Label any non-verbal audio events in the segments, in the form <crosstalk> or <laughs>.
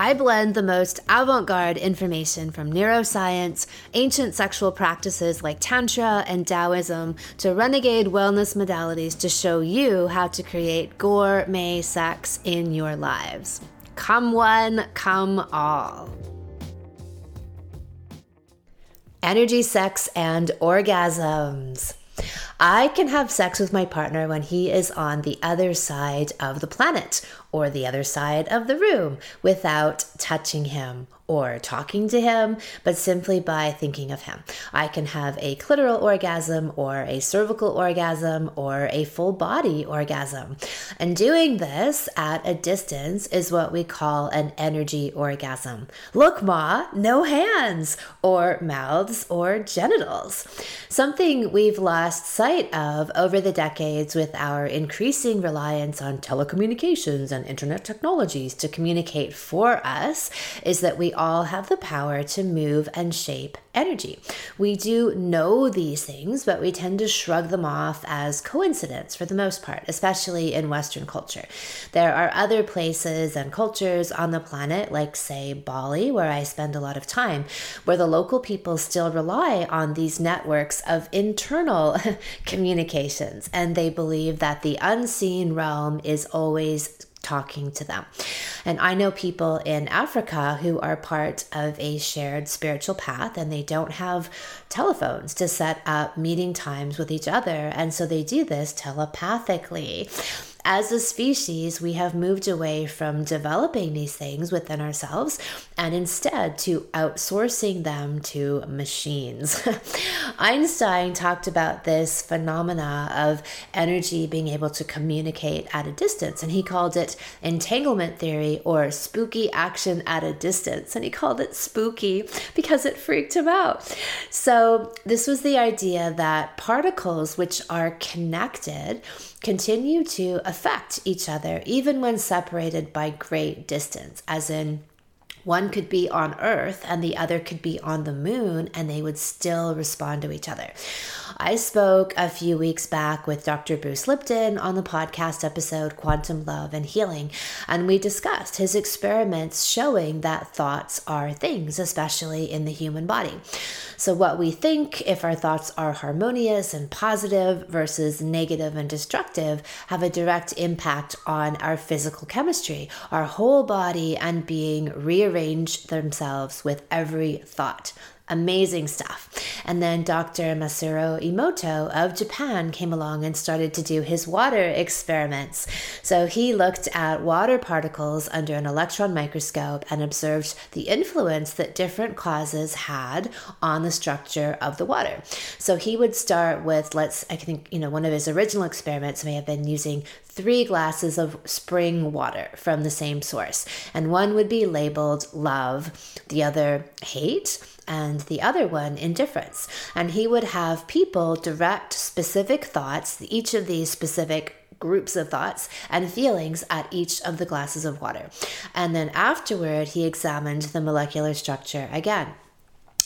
I blend the most avant garde information from neuroscience, ancient sexual practices like Tantra and Taoism, to renegade wellness modalities to show you how to create gourmet sex in your lives. Come one, come all. Energy, sex, and orgasms. I can have sex with my partner when he is on the other side of the planet or the other side of the room without touching him or talking to him, but simply by thinking of him. I can have a clitoral orgasm or a cervical orgasm or a full body orgasm. And doing this at a distance is what we call an energy orgasm. Look, Ma, no hands or mouths or genitals. Something we've lost sight of over the decades with our increasing reliance on telecommunications and internet technologies to communicate for us is that we all have the power to move and shape energy. We do know these things, but we tend to shrug them off as coincidence for the most part, especially in Western culture. There are other places and cultures on the planet, like, say, Bali, where I spend a lot of time, where the local people still rely on these networks of internal <laughs> communications, and they believe that the unseen realm is always talking to them. And I know people in Africa who are part of a shared spiritual path and they don't have telephones to set up meeting times with each other. And so they do this telepathically as a species, we have moved away from developing these things within ourselves and instead to outsourcing them to machines. <laughs> Einstein talked about this phenomena of energy being able to communicate at a distance, and he called it entanglement theory or spooky action at a distance. And he called it spooky because it freaked him out. So, this was the idea that particles which are connected continue to affect each other even when separated by great distance, as in one could be on Earth and the other could be on the moon, and they would still respond to each other. I spoke a few weeks back with Dr. Bruce Lipton on the podcast episode Quantum Love and Healing, and we discussed his experiments showing that thoughts are things, especially in the human body. So, what we think, if our thoughts are harmonious and positive versus negative and destructive, have a direct impact on our physical chemistry. Our whole body and being rearrange themselves with every thought. Amazing stuff. And then Dr. Masaru Emoto of Japan came along and started to do his water experiments. So he looked at water particles under an electron microscope and observed the influence that different causes had on the structure of the water. So he would start with, let's, I think, you know, one of his original experiments may have been using three glasses of spring water from the same source. And one would be labeled love, the other hate, and the other one indifference. And he would have people direct specific thoughts, each of these specific groups of thoughts and feelings at each of the glasses of water. And then afterward, he examined the molecular structure again.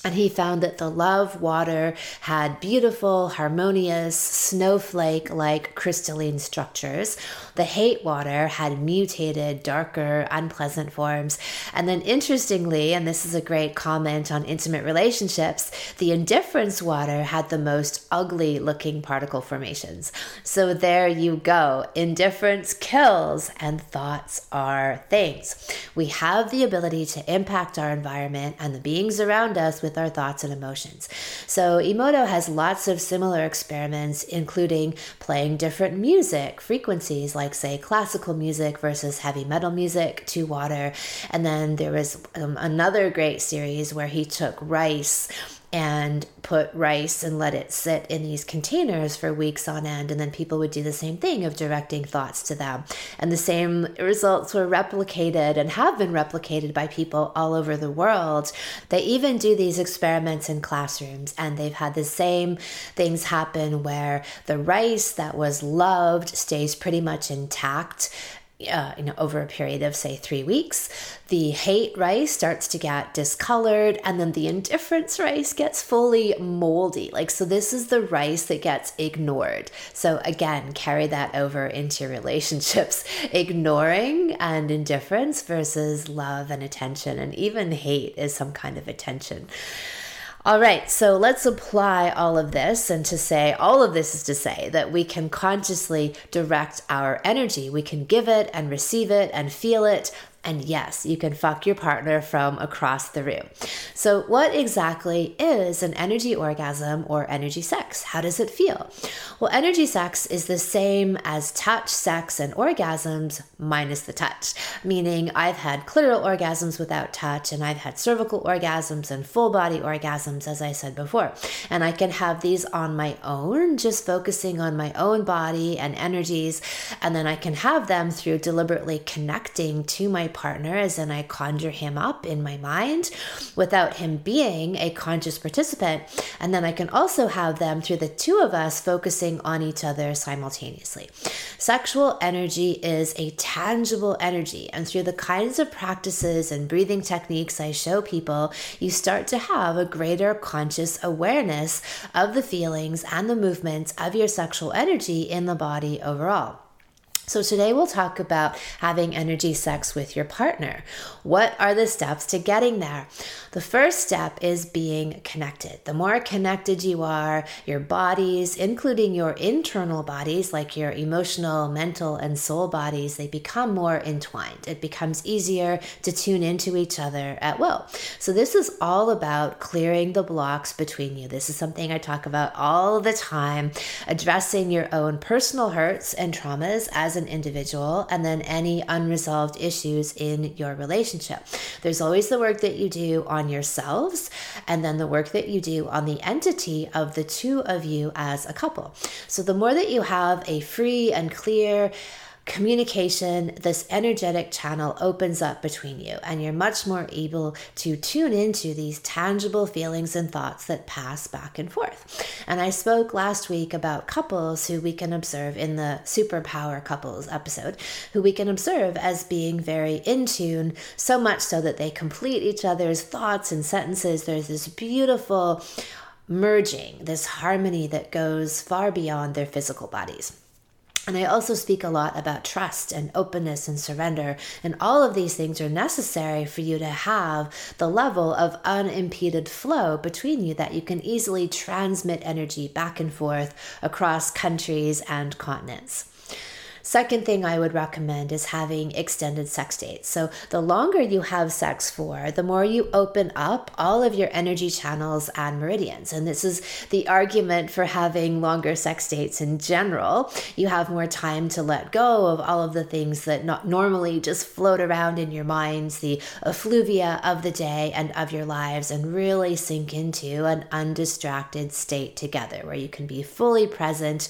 And he found that the love water had beautiful, harmonious, snowflake like crystalline structures. The hate water had mutated, darker, unpleasant forms. And then, interestingly, and this is a great comment on intimate relationships, the indifference water had the most ugly looking particle formations. So, there you go. Indifference kills, and thoughts are things. We have the ability to impact our environment and the beings around us with with our thoughts and emotions. So, Emoto has lots of similar experiments, including playing different music frequencies, like, say, classical music versus heavy metal music to water. And then there was um, another great series where he took rice and put rice and let it sit in these containers for weeks on end. And then people would do the same thing of directing thoughts to them. And the same results were replicated and have been replicated by people all over the world. They even do these experiments in classrooms, and they've had the same things happen where the rice that was loved stays pretty much intact uh, you know, over a period of say three weeks, the hate rice starts to get discolored, and then the indifference rice gets fully moldy. Like, so this is the rice that gets ignored. So, again, carry that over into your relationships. <laughs> Ignoring and indifference versus love and attention, and even hate is some kind of attention. All right, so let's apply all of this and to say, all of this is to say that we can consciously direct our energy. We can give it and receive it and feel it and yes, you can fuck your partner from across the room. So, what exactly is an energy orgasm or energy sex? How does it feel? Well, energy sex is the same as touch, sex, and orgasms minus the touch, meaning I've had clitoral orgasms without touch, and I've had cervical orgasms and full body orgasms, as I said before. And I can have these on my own, just focusing on my own body and energies, and then I can have them through deliberately connecting to my partner, as in I conjure him up in my mind without him being a conscious participant. And then I can also have them through the two of us focusing on each other simultaneously. Sexual energy is a tangible energy, and through the kinds of practices and breathing techniques I show people, you start to have a greater conscious awareness of the feelings and the movements of your sexual energy in the body overall. So, today we'll talk about having energy sex with your partner. What are the steps to getting there? The first step is being connected. The more connected you are, your bodies, including your internal bodies, like your emotional, mental, and soul bodies, they become more entwined. It becomes easier to tune into each other at will. So, this is all about clearing the blocks between you. This is something I talk about all the time, addressing your own personal hurts and traumas as as an individual and then any unresolved issues in your relationship. There's always the work that you do on yourselves and then the work that you do on the entity of the two of you as a couple. So the more that you have a free and clear, communication, this energetic channel opens up between you, and you're much more able to tune into these tangible feelings and thoughts that pass back and forth. And I spoke last week about couples who we can observe in the Superpower Couples episode, who we can observe as being very in tune, so much so that they complete each other's thoughts and sentences. There's this beautiful merging, this harmony that goes far beyond their physical bodies. And I also speak a lot about trust and openness and surrender. And all of these things are necessary for you to have the level of unimpeded flow between you that you can easily transmit energy back and forth across countries and continents. Second thing I would recommend is having extended sex dates. So, the longer you have sex for, the more you open up all of your energy channels and meridians. And this is the argument for having longer sex dates in general. You have more time to let go of all of the things that not normally just float around in your minds, the effluvia of the day and of your lives, and really sink into an undistracted state together where you can be fully present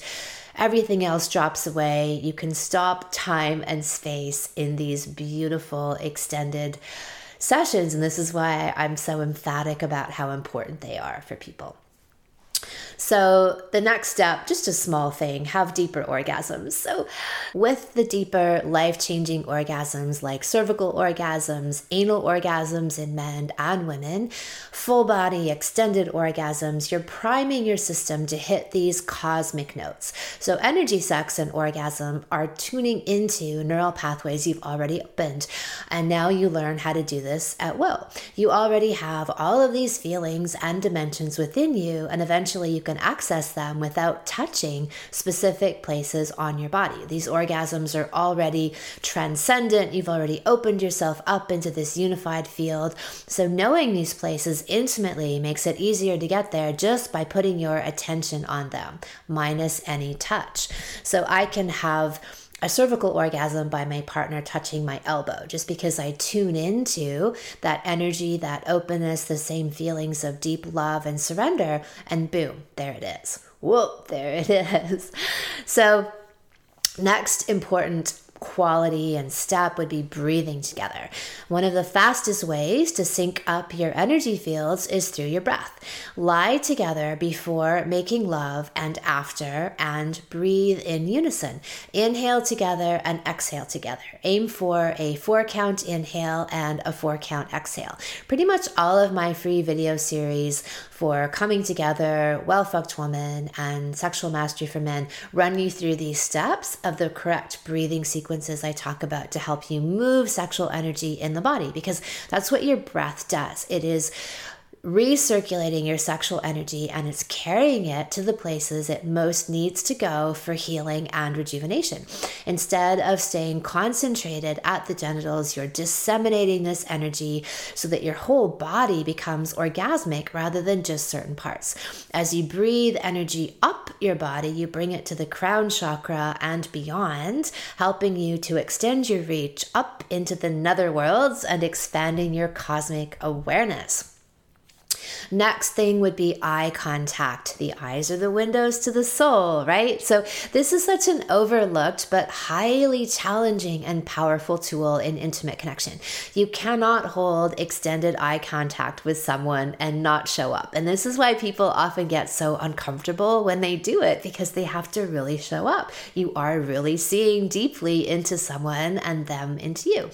everything else drops away. You can stop time and space in these beautiful extended sessions. And this is why I'm so emphatic about how important they are for people. So, the next step, just a small thing, have deeper orgasms. So, with the deeper life changing orgasms like cervical orgasms, anal orgasms in men and women, full body extended orgasms, you're priming your system to hit these cosmic notes. So, energy sex and orgasm are tuning into neural pathways you've already opened. And now you learn how to do this at will. You already have all of these feelings and dimensions within you, and eventually you can access them without touching specific places on your body. These orgasms are already transcendent. You've already opened yourself up into this unified field. So, knowing these places intimately makes it easier to get there just by putting your attention on them, minus any touch. So, I can have a cervical orgasm by my partner touching my elbow, just because I tune into that energy, that openness, the same feelings of deep love and surrender, and boom, there it is. Whoop, there it <laughs> is. So, next important quality and step would be breathing together. One of the fastest ways to sync up your energy fields is through your breath. Lie together before making love and after, and breathe in unison. Inhale together and exhale together. Aim for a four count inhale and a four count exhale. Pretty much all of my free video series for coming together, well fucked woman, and sexual mastery for men run you through these steps of the correct breathing sequences I talk about to help you move sexual energy in the body because that's what your breath does. It is recirculating your sexual energy and it's carrying it to the places it most needs to go for healing and rejuvenation. Instead of staying concentrated at the genitals, you're disseminating this energy so that your whole body becomes orgasmic rather than just certain parts. As you breathe energy up your body, you bring it to the crown chakra and beyond, helping you to extend your reach up into the nether worlds and expanding your cosmic awareness. Next thing would be eye contact. The eyes are the windows to the soul, right? So, this is such an overlooked but highly challenging and powerful tool in intimate connection. You cannot hold extended eye contact with someone and not show up. And this is why people often get so uncomfortable when they do it because they have to really show up. You are really seeing deeply into someone and them into you.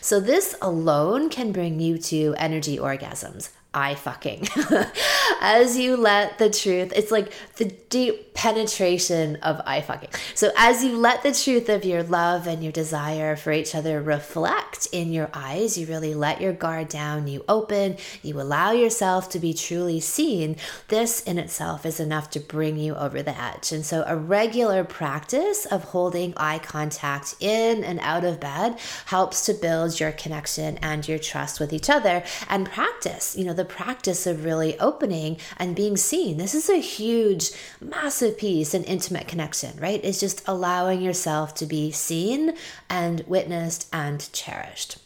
So, this alone can bring you to energy orgasms. I fucking. <laughs> as you let the truth, it's like the deep penetration of eye fucking. So as you let the truth of your love and your desire for each other reflect in your eyes, you really let your guard down, you open, you allow yourself to be truly seen. This in itself is enough to bring you over the edge. And so a regular practice of holding eye contact in and out of bed helps to build your connection and your trust with each other and practice, you know, the the practice of really opening and being seen. This is a huge, massive piece in intimate connection, right? It's just allowing yourself to be seen and witnessed and cherished.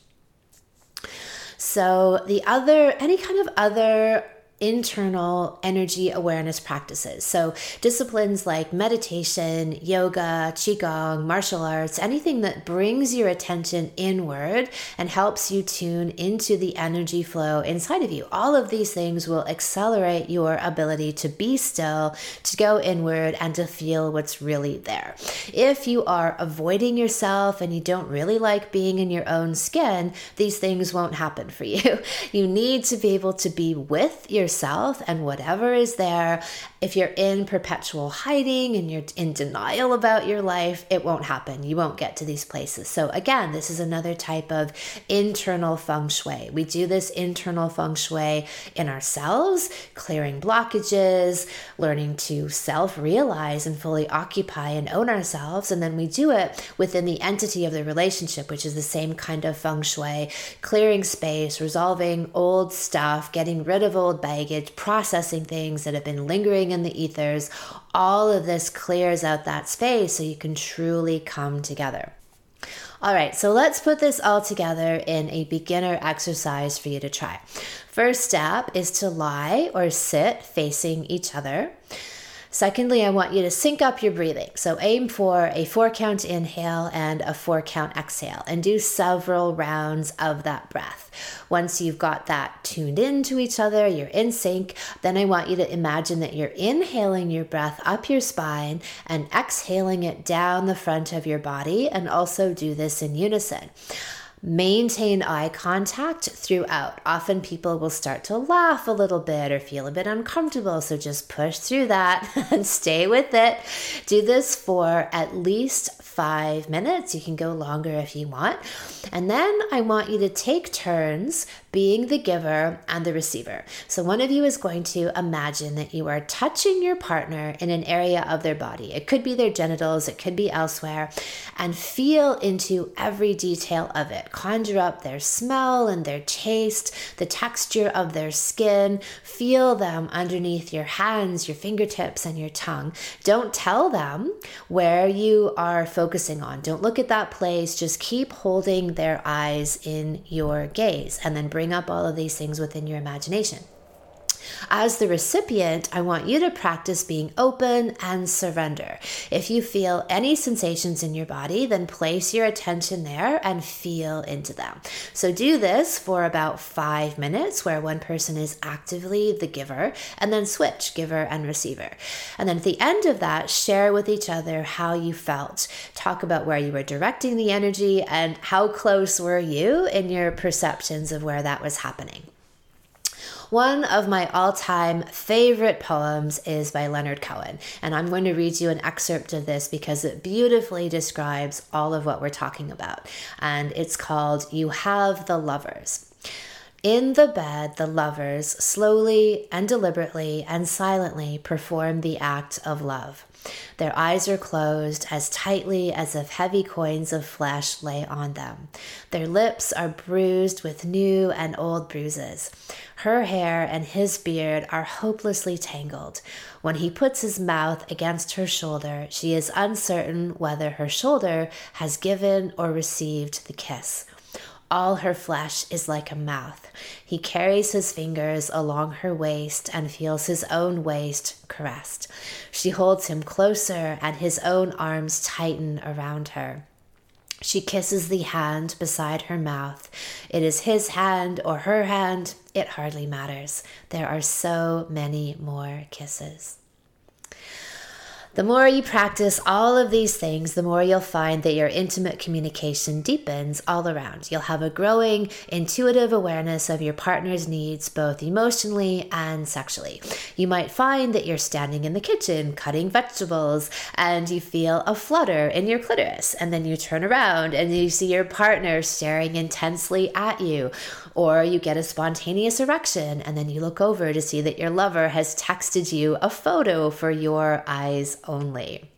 So, the other, any kind of other internal energy awareness practices. So, disciplines like meditation, yoga, qigong, martial arts, anything that brings your attention inward and helps you tune into the energy flow inside of you. All of these things will accelerate your ability to be still, to go inward, and to feel what's really there. If you are avoiding yourself and you don't really like being in your own skin, these things won't happen for you. <laughs> You need to be able to be with your yourself and whatever is there. If you're in perpetual hiding and you're in denial about your life, it won't happen. You won't get to these places. So, again, this is another type of internal feng shui. We do this internal feng shui in ourselves, clearing blockages, learning to self realize and fully occupy and own ourselves. And then we do it within the entity of the relationship, which is the same kind of feng shui, clearing space, resolving old stuff, getting rid of old baggage baggage, processing things that have been lingering in the ethers. All of this clears out that space so you can truly come together. All right, so let's put this all together in a beginner exercise for you to try. First step is to lie or sit facing each other. Secondly, I want you to sync up your breathing. So aim for a four count inhale and a four count exhale and do several rounds of that breath. Once you've got that tuned into each other, you're in sync, then I want you to imagine that you're inhaling your breath up your spine and exhaling it down the front of your body, and also do this in unison. Maintain eye contact throughout. Often people will start to laugh a little bit or feel a bit uncomfortable, so just push through that <laughs> and stay with it. Do this for at least five minutes. You can go longer if you want. And then I want you to take turns being the giver and the receiver. So, one of you is going to imagine that you are touching your partner in an area of their body. It could be their genitals, it could be elsewhere, and feel into every detail of it. Conjure up their smell and their taste, the texture of their skin. Feel them underneath your hands, your fingertips, and your tongue. Don't tell them where you are focusing on. Don't look at that place. Just keep holding their eyes in your gaze and then bring up all of these things within your imagination. As the recipient, I want you to practice being open and surrender. If you feel any sensations in your body, then place your attention there and feel into them. So do this for about five minutes, where one person is actively the giver, and then switch giver and receiver. And then at the end of that, share with each other how you felt. Talk about where you were directing the energy and how close were you in your perceptions of where that was happening. One of my all time favorite poems is by Leonard Cohen, and I'm going to read you an excerpt of this because it beautifully describes all of what we're talking about. And it's called You Have the Lovers. In the bed, the lovers slowly and deliberately and silently perform the act of love. Their eyes are closed as tightly as if heavy coins of flesh lay on them. Their lips are bruised with new and old bruises. Her hair and his beard are hopelessly tangled. When he puts his mouth against her shoulder, she is uncertain whether her shoulder has given or received the kiss. All her flesh is like a mouth. He carries his fingers along her waist and feels his own waist caressed. She holds him closer, and his own arms tighten around her. She kisses the hand beside her mouth. It is his hand or her hand, it hardly matters. There are so many more kisses. The more you practice all of these things, the more you'll find that your intimate communication deepens all around. You'll have a growing intuitive awareness of your partner's needs, both emotionally and sexually. You might find that you're standing in the kitchen cutting vegetables and you feel a flutter in your clitoris, and then you turn around and you see your partner staring intensely at you. Or you get a spontaneous erection and then you look over to see that your lover has texted you a photo for your eyes only.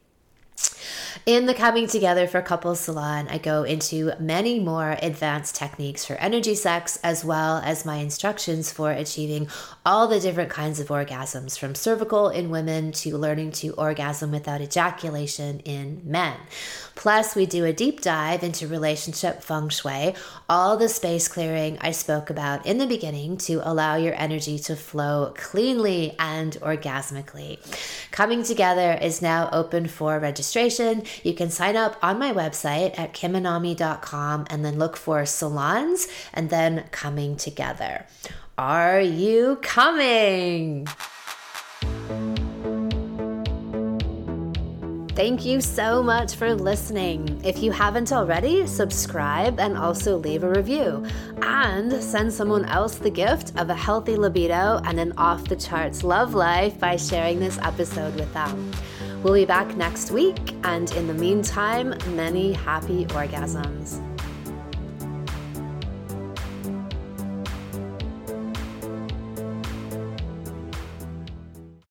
In the Coming Together for Couples Salon, I go into many more advanced techniques for energy sex, as well as my instructions for achieving all the different kinds of orgasms, from cervical in women to learning to orgasm without ejaculation in men. Plus, we do a deep dive into relationship feng shui, all the space clearing I spoke about in the beginning to allow your energy to flow cleanly and orgasmically. Coming Together is now open for registration. You can sign up on my website at kimanami.com and then look for salons and then Coming Together. Are you coming? Thank you so much for listening. If you haven't already, subscribe and also leave a review. And send someone else the gift of a healthy libido and an off the charts love life by sharing this episode with them. We'll be back next week, and in the meantime, many happy orgasms.